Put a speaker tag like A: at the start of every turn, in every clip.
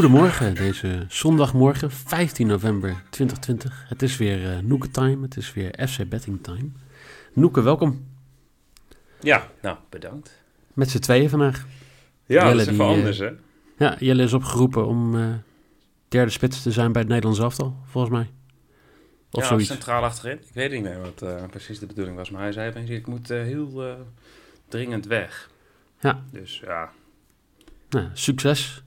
A: Goedemorgen, deze zondagmorgen, 15 november 2020. Het is weer uh, Noeke Time, het is weer FC Betting Time. Noeke, welkom.
B: Ja, nou, bedankt.
A: Met z'n tweeën vandaag.
B: Ja,
A: Jelle,
B: dat is even
A: die, eh,
B: anders, hè?
A: Ja, Jelle is opgeroepen om eh, derde spits te zijn bij het Nederlands elftal, volgens mij. Of
B: ja,
A: zoiets.
B: centraal achterin. Ik weet niet meer wat precies de bedoeling was, maar hij zei opeens, ik moet heel dringend weg.
A: Ja.
B: Dus ja.
A: Nou, succes,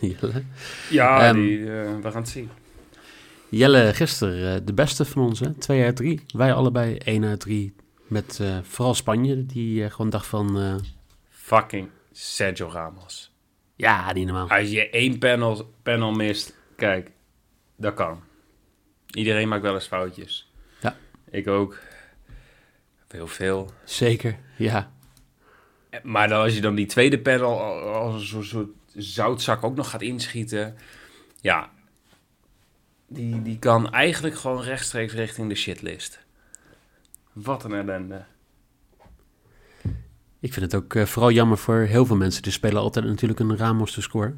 A: Jelle.
B: Ja,
A: Ehm,
B: die, eh, we gaan het zien.
A: Jelle, gisteren eh, de beste van ons, hè? 2 uit 3. Wij allebei 1 uit 3. Met eh, vooral Spanje, die gewoon dacht van...
B: Fucking Sergio Ramos.
A: ja, niet normaal.
B: Als je één panel, panel mist, kijk, dat kan. Iedereen maakt wel eens foutjes.
A: Ja.
B: Ik ook. Heel veel.
A: Zeker, ja.
B: Maar dan, als je dan die tweede panel al- als een soort zoutzak ook nog gaat inschieten. Ja, die, die kan eigenlijk gewoon rechtstreeks richting de shitlist. Wat een ellende.
A: Ik vind het ook eh, vooral jammer voor heel veel mensen. Die spelen altijd natuurlijk een Ramos te score.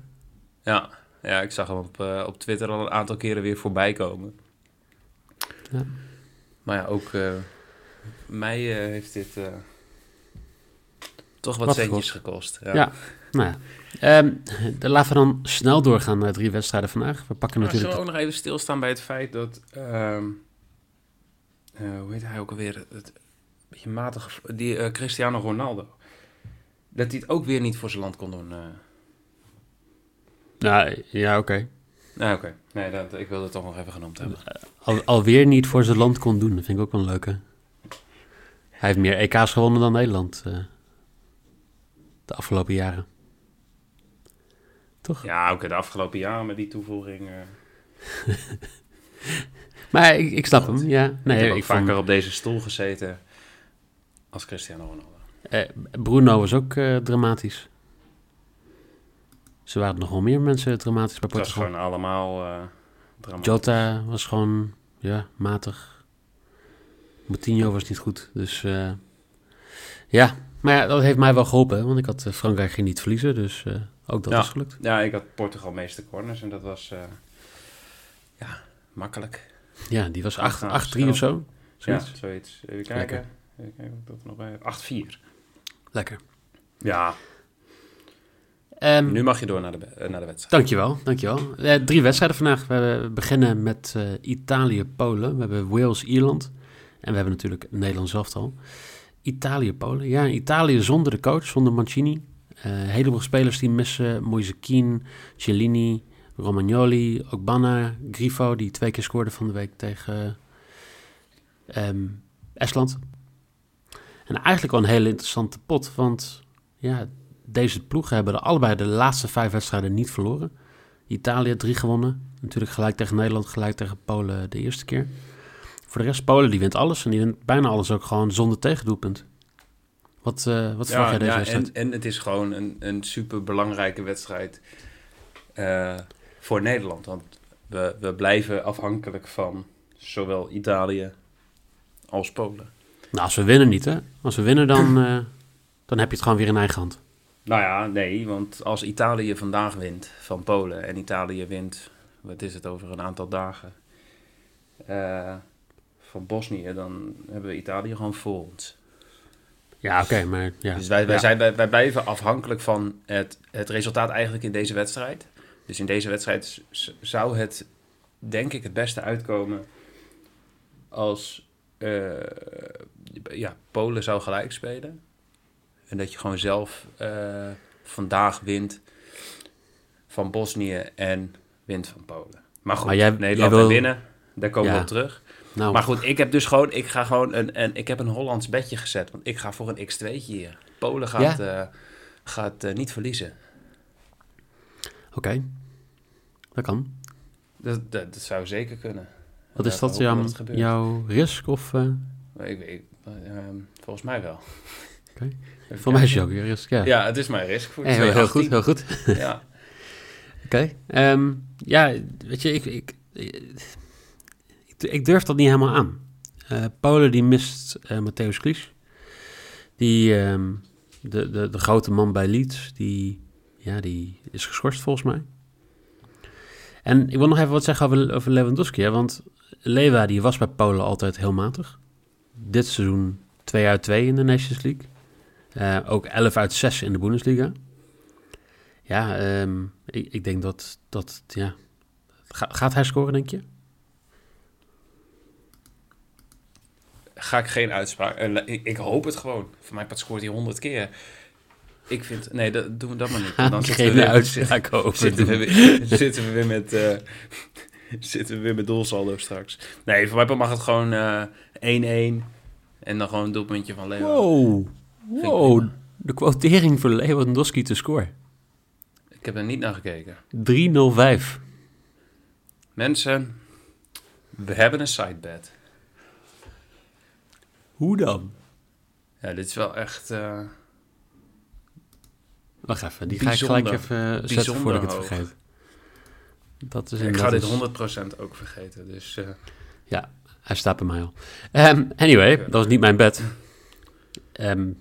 B: Ja, ja ik zag hem op, eh, op Twitter al een aantal keren weer voorbij komen.
A: Ja.
B: Maar ja, ook eh, mij heeft dit toch wat,
A: Wat
B: centjes gekost. Ja.
A: Ja, nou ja. Ehm, dan laten we dan snel doorgaan naar drie wedstrijden vandaag. We pakken natuurlijk...
B: zullen we ook nog even stilstaan bij het feit dat... ehm, eh, hoe heet hij ook alweer? Het beetje matig... Die eh, Cristiano Ronaldo. Dat hij het ook weer niet voor zijn land kon doen. eh.
A: Nou, ja, oké.
B: Nou, oké. Nee, dat, ik wilde het toch nog even genoemd hebben.
A: Al, alweer niet voor zijn land kon doen. Dat vind ik ook wel een leuke. Hij heeft meer EK's gewonnen dan Nederland. de afgelopen jaren. Toch?
B: Ja, oké. de afgelopen jaren met die toevoeging... eh,
A: Maar ik, ik snap hem, ja.
B: ik
A: Nee,
B: heb ook
A: ik vond,
B: vaker op deze stoel gezeten als Cristiano Ronaldo.
A: eh, Bruno was ook eh, dramatisch. Ze waren nog wel meer mensen dramatisch bij
B: Het was
A: Portugal.
B: gewoon allemaal dramatisch.
A: Jota was gewoon, ja, matig. Moutinho was niet goed, dus ja. Maar ja, dat heeft mij wel geholpen, want ik had eh, Frankrijk geen niet verliezen, dus eh, ook dat
B: Ja.
A: is gelukt.
B: Ja, ik had Portugal meeste corners en dat was... eh, ja, makkelijk.
A: Ja, die was 8-3
B: Achteraan
A: of zo. Zoiets.
B: Ja, zoiets. Even kijken.
A: Lekker.
B: Even kijken of ik dat er nog bij heb. 8-4.
A: Lekker.
B: Ja,
A: Ehm,
B: nu mag je door naar de, naar de wedstrijd.
A: Dankjewel, dankjewel. Eh, drie wedstrijden vandaag. We beginnen met Italië-Polen. We hebben Wales-Ierland. En we hebben natuurlijk Nederland zelf al. Italië-Polen. Ja, Italië zonder de coach, zonder Mancini. Eh, heleboel spelers die missen. Moise Kean, Cellini, Romagnoli, Ogbana, Grifo... die twee keer scoorde van de week tegen ehm, Estland. En eigenlijk wel een hele interessante pot, want ja, deze ploegen hebben er allebei de laatste vijf wedstrijden niet verloren. Italië drie gewonnen. Natuurlijk gelijk tegen Nederland, gelijk tegen Polen de eerste keer. Voor de rest, Polen die wint alles. En die wint bijna alles ook gewoon zonder tegendoelpunt. Wat, eh wat verwacht jij deze
B: ja,
A: wedstrijd?
B: en, en het is gewoon een, een super belangrijke wedstrijd eh, voor Nederland. Want we, we blijven afhankelijk van zowel Italië als Polen.
A: Nou, als we winnen niet, hè. Als we winnen, dan, eh, dan heb je het gewoon weer in eigen hand.
B: Nou ja, nee, want als Italië vandaag wint van Polen en Italië wint, wat is het over een aantal dagen, van Bosnië, dan hebben we Italië gewoon voor ons.
A: Ja, oké, maar ja.
B: Dus wij, wij,
A: Ja.
B: zijn, wij, wij blijven afhankelijk van het, het resultaat eigenlijk in deze wedstrijd. Dus in deze wedstrijd zou het, denk ik, het beste uitkomen als eh, ja, Polen zou gelijk spelen. En dat je gewoon zelf eh, vandaag wint van Bosnië en wint van Polen. Maar goed,
A: Maar jij-
B: Nederland
A: jij wil-
B: wil... winnen. Daar komen
A: Ja.
B: we op terug.
A: Nou,
B: Maar goed, ik heb dus gewoon, ik ga gewoon een, een, ik heb een Hollands bedje gezet. Want ik ga voor een x2'tje hier. Polen gaat, eh, gaat eh, niet verliezen.
A: oké. Dat kan.
B: Dat, dat, dat zou zeker kunnen.
A: Wat is dat, jouw, risk? Of, eh,
B: Ik, ik, eh, ehm, volgens mij wel. Even
A: voor mij is het
B: kijken.
A: jouw risk, ja.
B: Ja, het is mijn risk voor
A: Hey, heel, heel goed,
B: 2018.
A: heel goed.
B: Ja.
A: Oké. ehm, ja, weet je, ik, ik, ik, ik durf dat niet helemaal aan. Eh, Polen die mist eh Matthäus Klies. Die, ehm, de, de, de grote man bij Leeds, die, ja, die is geschorst volgens mij. En ik wil nog even wat zeggen over, over Lewandowski. Want Lewa die was bij Polen altijd heel matig. Dit seizoen 2 uit 2 in de Nations League. Eh, ook 11 uit 6 in de Bundesliga. Ja, ehm, ik, ik denk dat, dat ja... Ga- gaat hij scoren, denk je?
B: Ga ik geen uitspraak. eh, ik, ik hoop het gewoon. Voor mij scoort hij honderd keer. Ik vind... Nee, dat, doen we dat maar niet. Dan zitten we weer-
A: uitspraak over
B: zitten we, weer, zitten we weer met... eh, zitten we weer met doelsaldo straks. Nee, voor mij mag het gewoon eh, 1-1. en dan gewoon een doelpuntje van Leo.
A: Wow, wow. De quotering voor Lewandowski te scoren.
B: Ik heb er niet naar gekeken.
A: 305.
B: Mensen, we hebben een sidebed.
A: Hoe dan?
B: Ja, dit is wel echt... eh,
A: Wacht even, die ga ik gelijk even eh, zetten voordat ik het
B: hoog.
A: vergeet. Dat is
B: ik ga dit
A: eens-
B: 100% ook vergeten. Dus eh,
A: Hij staat bij mij al. Ehm, anyway, dat was niet mijn bed. Nou,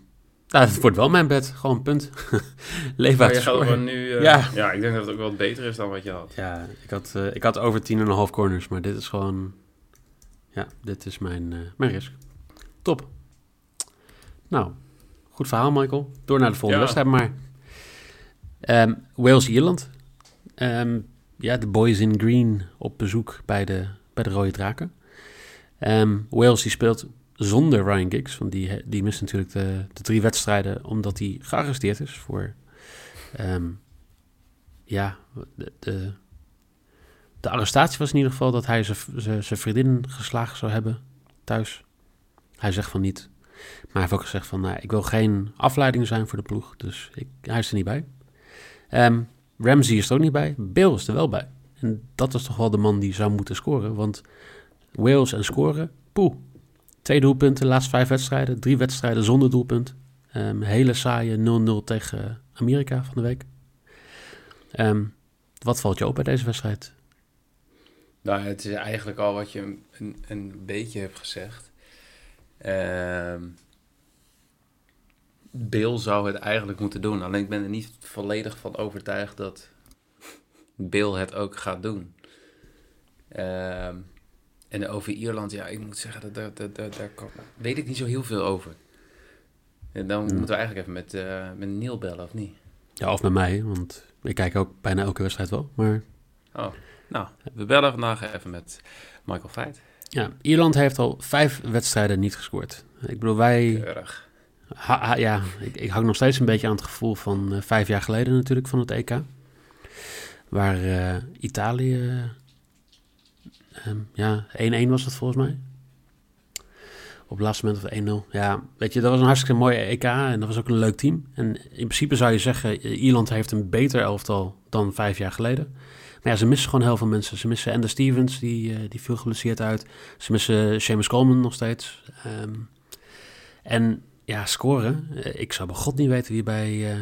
A: het wordt wel mijn bed. Gewoon een punt. Leef uit
B: nu...
A: Ja.
B: ja. ik denk dat het ook wel beter is dan wat je had.
A: Ja, ik had, eh, ik had over 10,5 corners, maar dit is gewoon... Ja, dit is mijn, mijn risk. Top. Nou, goed verhaal, Michael. Door naar de volgende
B: Ja.
A: wedstrijd maar. Ehm, Wales-Ierland. Ehm, ja, de boys in green op bezoek bij de, bij de Rode Draken. Ehm, Wales die speelt zonder Ryan Giggs, want die, die mist natuurlijk de, de drie wedstrijden omdat hij gearresteerd is voor... ja, de, de, de arrestatie was in ieder geval dat hij zijn vriendin geslagen zou hebben thuis. Hij zegt van niet. Maar hij heeft ook gezegd van, nou, ik wil geen afleiding zijn voor de ploeg. Dus ik, hij is er niet bij. Ehm, Ramsey is er ook niet bij. Bill is er wel bij. En dat is toch wel de man die zou moeten scoren. Want Wales en scoren, poeh. Twee doelpunten, laatste vijf wedstrijden. Drie wedstrijden zonder doelpunt. Ehm, hele saaie 0-0 tegen Amerika van de week. Ehm, wat valt je op bij deze wedstrijd?
B: Nou, het is eigenlijk al wat je een, een, een beetje hebt gezegd. Ehm Bill zou het eigenlijk moeten doen. Alleen ik ben er niet volledig van overtuigd dat Bill het ook gaat doen. Ehm, en over Ierland, ja, ik moet zeggen, dat, dat, dat, daar weet ik niet zo heel veel over. En dan
A: Hmm.
B: moeten we eigenlijk even met, eh met Neil bellen, of niet?
A: Ja, of met mij, want ik kijk ook bijna elke wedstrijd wel. Maar
B: Oh, nou, we bellen vandaag even met Michael Feit.
A: Ja, Ierland heeft al vijf wedstrijden niet gescoord. Ik bedoel, wij...
B: Keurig.
A: ha- ha- ja, ik, ik hang nog steeds een beetje aan het gevoel van eh, vijf jaar geleden natuurlijk van het EK. Waar eh, Italië... ehm, ja, 1-1 was dat volgens mij. Op het laatste moment of 1-0. Ja, weet je, dat was een hartstikke mooie EK en dat was ook een leuk team. En in principe zou je zeggen, eh, Ierland heeft een beter elftal dan vijf jaar geleden. Maar ja, ze missen gewoon heel veel mensen. Ze missen Ender Stevens, die, eh, die viel geblesseerd uit. Ze missen Seamus Coleman nog steeds. Ehm, en ja, scoren. Eh, ik zou bij god niet weten wie bij, eh,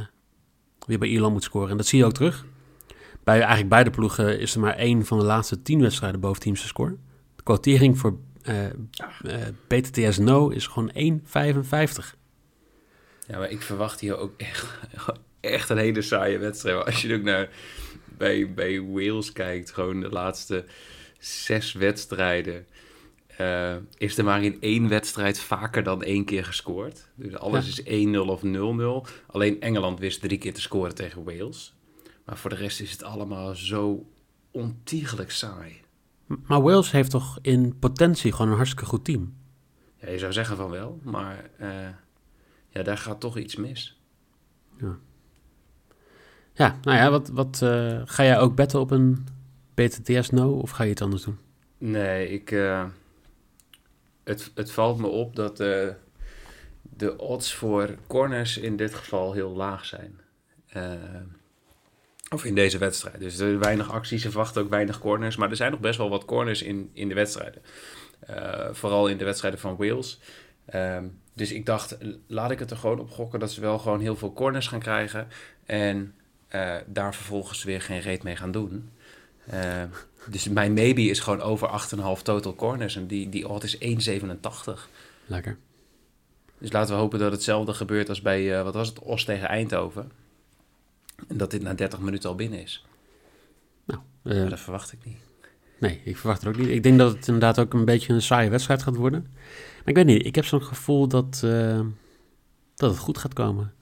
A: wie bij Ierland moet scoren. En dat zie je ook terug. Bij eigenlijk beide ploegen is er maar één van de laatste tien wedstrijden boven teamse score. De quotering voor BTTS No is gewoon 1,55.
B: Ja, maar ik verwacht hier ook echt, echt een hele saaie wedstrijd. Als je ook naar bij, bij Wales kijkt, gewoon de laatste zes wedstrijden, eh, is er maar in één wedstrijd vaker dan één keer gescoord. Dus alles is 1-0 of 0-0. Alleen Engeland wist drie keer te scoren tegen Wales. Maar voor de rest is het allemaal zo ontiegelijk saai.
A: Maar Wales heeft toch in potentie gewoon een hartstikke goed team.
B: Ja, je zou zeggen van wel, maar eh, ja, daar gaat toch iets mis.
A: Ja, nou ja, wat, wat eh, ga jij ook betten op een BTTS no of ga je het anders doen?
B: Nee, ik, eh, het, het valt me op dat eh, de odds voor corners in dit geval heel laag zijn. Of in deze wedstrijd. Dus er zijn weinig acties, ze verwachten ook weinig corners. Maar er zijn nog best wel wat corners in, in de wedstrijden. Vooral in de wedstrijden van Wales. Ehm, dus ik dacht, laat ik het er gewoon op gokken dat ze wel gewoon heel veel corners gaan krijgen. En eh, daar vervolgens weer geen reet mee gaan doen. Eh, dus mijn maybe is gewoon over 8,5 total corners. En die, die odd is 1,87.
A: Lekker.
B: Dus laten we hopen dat hetzelfde gebeurt als bij, eh, wat was het, Os tegen Eindhoven. En dat dit na 30 minuten al binnen is.
A: Nou,
B: Maar dat verwacht ik niet.
A: nee, ik verwacht het ook niet. Ik denk dat het inderdaad ook een beetje een saaie wedstrijd gaat worden. Maar ik weet niet, ik heb zo'n gevoel dat, dat het goed gaat komen.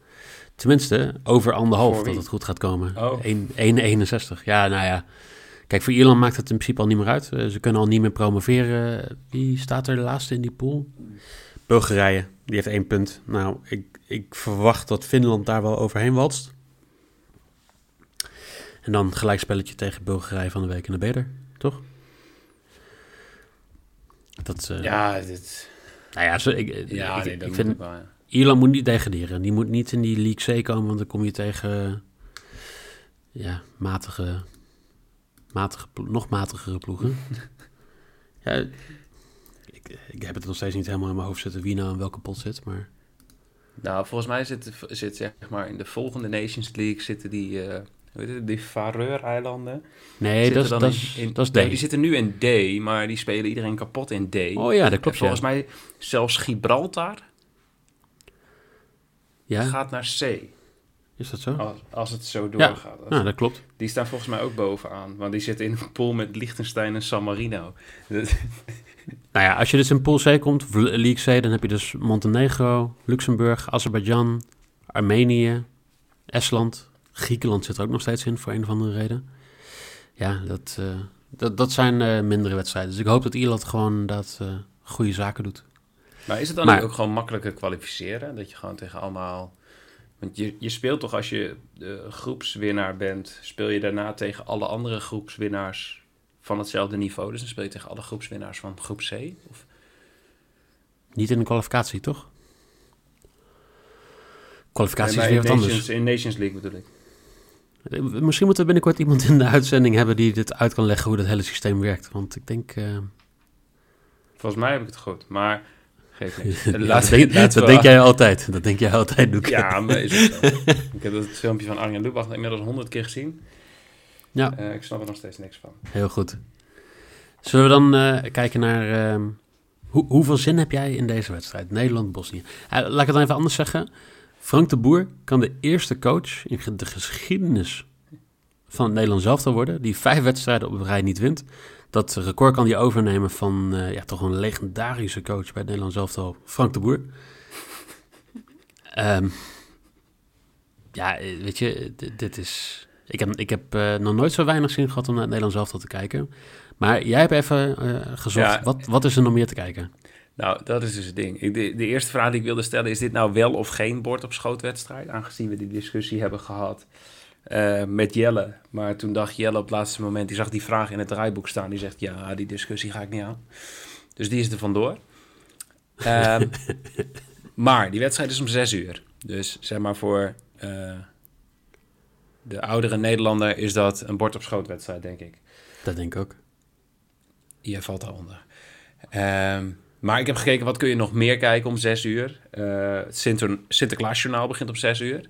A: Tenminste, over anderhalf dat het goed gaat komen.
B: Oh.
A: 1 1,61. Ja, nou ja. Kijk, voor Ierland maakt het in principe al niet meer uit. Eh, ze kunnen al niet meer promoveren. Wie staat er de laatste in die pool? Bulgarije, die heeft één punt. Nou, ik, ik verwacht dat Finland daar wel overheen walst. En dan gelijkspelletje tegen Bulgarije van de week in de beter, toch? Dat, eh,
B: Ja, dit,
A: nou ja, zo, ik,
B: ja
A: ik,
B: nee,
A: ik
B: dat
A: vind
B: wel, ja.
A: Ierland moet niet degraderen. Die moet niet in die League C komen, want dan kom je tegen ja, matige, matige, nog matigere ploegen. ja, ik, ik heb het nog steeds niet helemaal in mijn hoofd zitten wie nou in welke pot zit, maar
B: Nou, volgens mij zit, zit zeg maar in de volgende Nations League zitten die, eh hoe heet het, die Faroe-eilanden.
A: nee, dat is, dat
B: in-
A: is,
B: in-
A: dat is D.
B: Ja, die zitten nu in D, maar die spelen iedereen kapot in D.
A: Oh ja, dat
B: En
A: klopt,
B: volgens
A: ja.
B: mij zelfs Gibraltar
A: Ja,
B: gaat naar C.
A: is dat zo?
B: Als, als het zo
A: Ja.
B: doorgaat. Als-
A: Nou, dat klopt.
B: Die staan volgens mij ook bovenaan. Want die zitten in een pool met Liechtenstein en San Marino.
A: Nou ja, als je dus in Pool C komt, of League C, dan heb je dus Montenegro, Luxemburg, Azerbeidzjan, Armenië, Estland, Griekenland zit er ook nog steeds in voor een of andere reden. Ja, dat, eh, dat, dat zijn eh, mindere wedstrijden. Dus ik hoop dat Ierland gewoon dat eh, goede zaken doet.
B: Maar is het dan
A: Maar-
B: ook gewoon makkelijker kwalificeren? Dat je gewoon tegen allemaal... Want je, je speelt toch als je de groepswinnaar bent... speel je daarna tegen alle andere groepswinnaars van hetzelfde niveau. Dus dan speel je tegen alle groepswinnaars van groep C. Of,
A: Niet in de kwalificatie, toch? Kwalificatie
B: Nee,
A: is weer wat
B: Nations,
A: anders.
B: in Nations League bedoel ik.
A: Misschien moeten we binnenkort iemand in de uitzending hebben die dit uit kan leggen hoe dat hele systeem werkt. Want ik denk... eh,
B: Volgens mij heb ik het goed, maar geef niks.
A: ja,
B: Laten
A: dat denk, dat jij altijd. Dat denk jij altijd, Doek.
B: Ja, maar is ook zo. ik heb dat filmpje van Arjen Lubach inmiddels honderd keer gezien.
A: Ja.
B: Eh, ik snap er nog steeds niks van.
A: Heel goed. Zullen we dan eh, kijken naar... ehm, hoe, hoeveel zin heb jij in deze wedstrijd? Nederland-Bosnië. Eh, laat ik het dan even anders zeggen. Frank de Boer kan de eerste coach in de geschiedenis van het Nederlands elftal worden... die vijf wedstrijden op een rij niet wint. Dat record kan hij overnemen van eh, ja, toch een legendarische coach bij het Nederlands elftal, Frank de Boer. Ehm, ja, eh, weet je, dit is... Ik heb, ik heb eh, nog nooit zo weinig zin gehad om naar het Nederlands elftal te kijken. Maar jij hebt even gezocht,
B: Ja.
A: wat, wat is er nog meer te kijken?
B: Nou, dat is dus het ding. Ik, de, de eerste vraag die ik wilde stellen, is dit nou wel of geen bord op schootwedstrijd? Aangezien we die discussie hebben gehad eh, met Jelle. Maar toen dacht Jelle op het laatste moment, die zag die vraag in het draaiboek staan. Die zegt, ja, die discussie ga ik niet aan. Dus die is er vandoor. Ehm, maar die wedstrijd is om zes uur. Dus zeg maar voor eh, de oudere Nederlander is dat een bord op schootwedstrijd, denk ik.
A: Dat denk ik ook.
B: Jij valt daaronder. Ehm maar ik heb gekeken, wat kun je nog meer kijken om zes uur? Eh, het Sinter Sinterklaasjournaal begint om zes uur.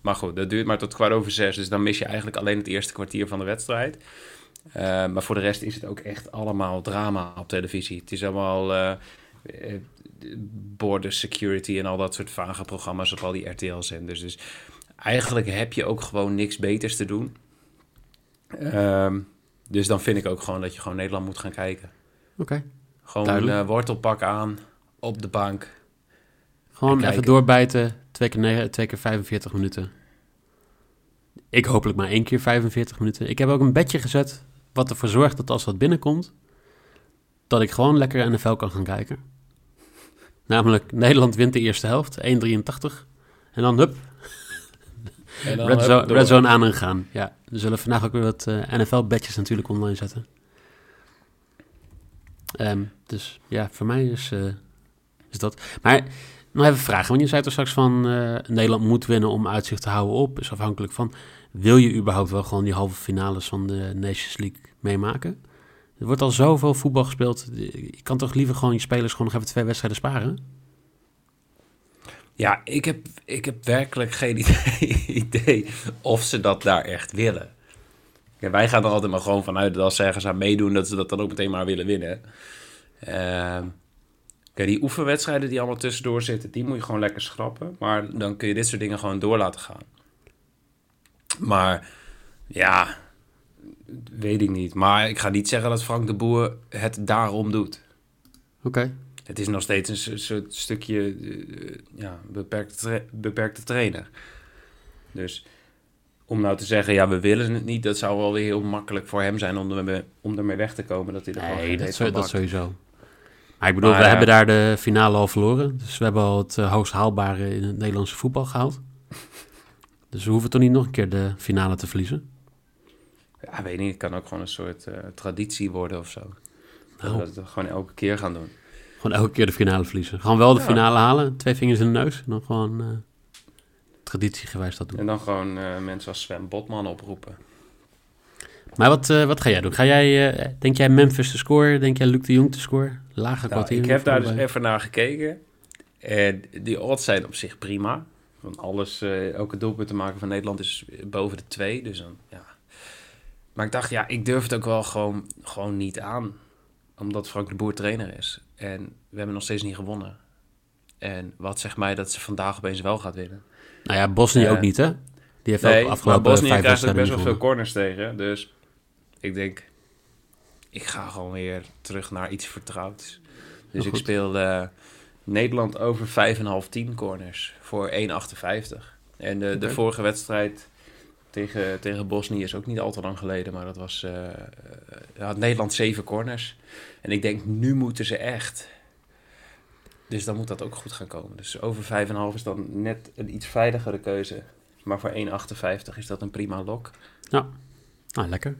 B: Maar goed, dat duurt maar tot kwart over zes. Dus dan mis je eigenlijk alleen het eerste kwartier van de wedstrijd. Eh, maar voor de rest is het ook echt allemaal drama op televisie. Het is allemaal eh eh, border security en al dat soort vage programma's op al die RTL-zenders. Dus eigenlijk heb je ook gewoon niks beters te doen. Ehm, dus dan vind ik ook gewoon dat je gewoon Nederland moet gaan kijken.
A: Oké.
B: Gewoon
A: Duidelijk.
B: een wortelpak aan, op de bank.
A: Gewoon
B: En
A: even doorbijten, twee keer, negen, twee keer 45 minuten. Ik hopelijk maar één keer 45 minuten. Ik heb ook een bedje gezet, wat ervoor zorgt dat als dat binnenkomt, dat ik gewoon lekker NFL kan gaan kijken. Namelijk, Nederland wint de eerste helft, 1,83. En dan, hup,
B: En dan
A: Red, zone. Red aan en gaan. Ja, we zullen vandaag ook weer wat eh, NFL-badges natuurlijk online zetten. Ehm, dus ja, voor mij is, eh, is dat. Maar nog even vragen, want je zei toch straks van eh, Nederland moet winnen om uitzicht te houden op. Is afhankelijk van, wil je überhaupt wel gewoon die halve finales van de Nations League meemaken? Er wordt al zoveel voetbal gespeeld. Je kan toch liever gewoon je spelers gewoon nog even twee wedstrijden sparen?
B: Ja, ik heb, ik heb werkelijk geen idee, of ze dat daar echt willen. Wij gaan er altijd maar gewoon vanuit dat als ze ergens aan meedoen, dat ze dat dan ook meteen maar willen winnen. Ehm, kijk, die oefenwedstrijden die allemaal tussendoor zitten, die moet je gewoon lekker schrappen. Maar dan kun je dit soort dingen gewoon door laten gaan. Maar ja, weet ik niet. Maar ik ga niet zeggen dat Frank de Boer het daarom doet.
A: Oké.
B: Het is nog steeds een so- soort stukje eh, ja, beperkte, tra- beperkte trainer. Dus om nou te zeggen, ja, we willen het niet, dat zou wel weer heel makkelijk voor hem zijn om, ermee, om ermee weg te komen. Dat hij er
A: Nee, dat, zo-
B: van
A: dat sowieso. Maar ik bedoel,
B: Maar,
A: we hebben daar de finale al verloren. Dus we hebben al het eh, hoogst haalbare in het Nederlandse voetbal gehaald. Dus we hoeven toch niet nog een keer de finale te verliezen?
B: Ja, weet niet, het kan ook gewoon een soort eh, traditie worden of zo. Dat
A: Nou.
B: we dat gewoon elke keer gaan doen.
A: Gewoon elke keer de finale verliezen. Gewoon wel de
B: Ja.
A: finale halen, twee vingers in de neus. En dan gewoon eh, traditiegewijs dat doen.
B: En dan gewoon eh, mensen als Sven Botman oproepen.
A: Maar wat, eh, wat ga jij doen? Ga jij, eh, denk jij Memphis te scoren? Denk jij Luc de Jong te scoren? Lage
B: Nou,
A: kwartier?
B: ik heb daar dus even naar gekeken. En die odds zijn op zich prima. Van alles, eh, elke doelpunt te maken van Nederland is boven de twee. Dus dan, ja. Maar ik dacht, ja, ik durf het ook wel gewoon, gewoon niet aan. Omdat Frank de Boer trainer is. En we hebben nog steeds niet gewonnen. En wat zegt mij dat ze vandaag opeens wel gaat winnen?
A: Nou ja, Bosnië
B: Eh,
A: ook niet, hè? Die heeft
B: Nee,
A: ook
B: maar
A: afgelopen
B: Bosnië krijgt ook best wel veel corners tegen. Dus ik denk, ik ga gewoon weer terug naar iets vertrouwds. Dus ik
A: goed.
B: speel eh, Nederland over 5,5 10 corners voor 1,58. En de, de vorige wedstrijd tegen, tegen Bosnië is ook niet al te lang geleden. Maar dat was eh, eh, had Nederland 7 corners. En ik denk, nu moeten ze echt. Dus dan moet dat ook goed gaan komen. Dus over 5,5 is dan net een iets veiligere keuze. Maar voor 1,58 is dat een prima lok.
A: Nou, lekker.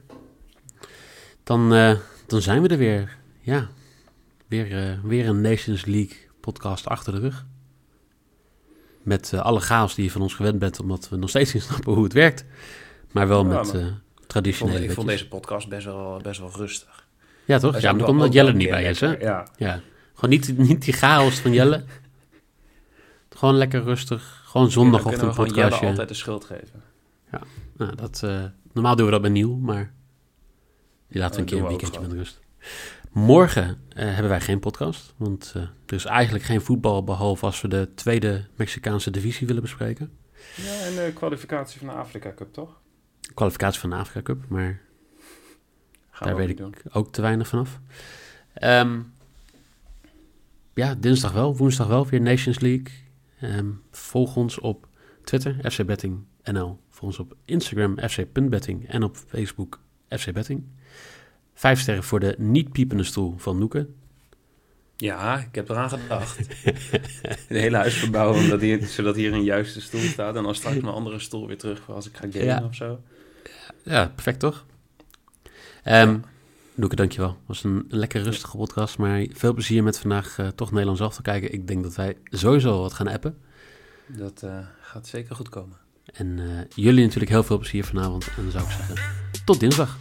A: Dan, eh, dan zijn we er weer. Ja, weer, eh, weer een Nations League podcast achter de rug. Met eh, alle chaos die je van ons gewend bent, omdat we nog steeds niet snappen hoe het werkt. Maar wel
B: Ja,
A: met
B: maar-
A: eh,
B: Ik vond,
A: traditionele
B: ik vond deze podcast best wel, best wel rustig.
A: Ja, toch? Ja, maar omdat Jelle er niet
B: een
A: bij is, hè?
B: Ja.
A: Ja. Gewoon niet, niet die chaos van Jelle. Gewoon lekker rustig. Gewoon zondagochtend
B: gewoon Jelle
A: podcastje.
B: altijd de schuld geven.
A: Nou, dat, normaal doen we dat bij Nieuw, maar die laten we een keer een weekendje met rust. Morgen eh, hebben wij geen podcast, want eh, er is eigenlijk geen voetbal behalve als we de tweede Mexicaanse divisie willen bespreken.
B: Ja, en de kwalificatie van de Afrika Cup, toch?
A: Kwalificatie van de Afrika Cup, maar
B: Gaan
A: daar
B: we
A: weet ik ook te weinig vanaf. Ehm ja, dinsdag wel, woensdag wel, weer Nations League. Ehm, volg ons op Twitter, FC Betting NL. Volg ons op Instagram, fc.betting. En op Facebook, FC Betting. Vijf sterren voor de niet-piepende stoel van Noeke.
B: Ja, ik heb eraan gedacht. Het hele huis verbouwen, omdat hier, zodat hier een juiste stoel staat. En dan straks mijn andere stoel weer terug voor als ik ga gamen
A: Ja.
B: of zo.
A: Ja, perfect toch? Ehm Noeke, dankjewel. Het was een lekker rustige podcast, maar veel plezier met vandaag eh, toch Nederlands af te kijken. Ik denk dat wij sowieso wat gaan appen.
B: Dat eh, gaat zeker goed komen.
A: En eh, jullie natuurlijk heel veel plezier vanavond. En dan zou ik zeggen, tot dinsdag.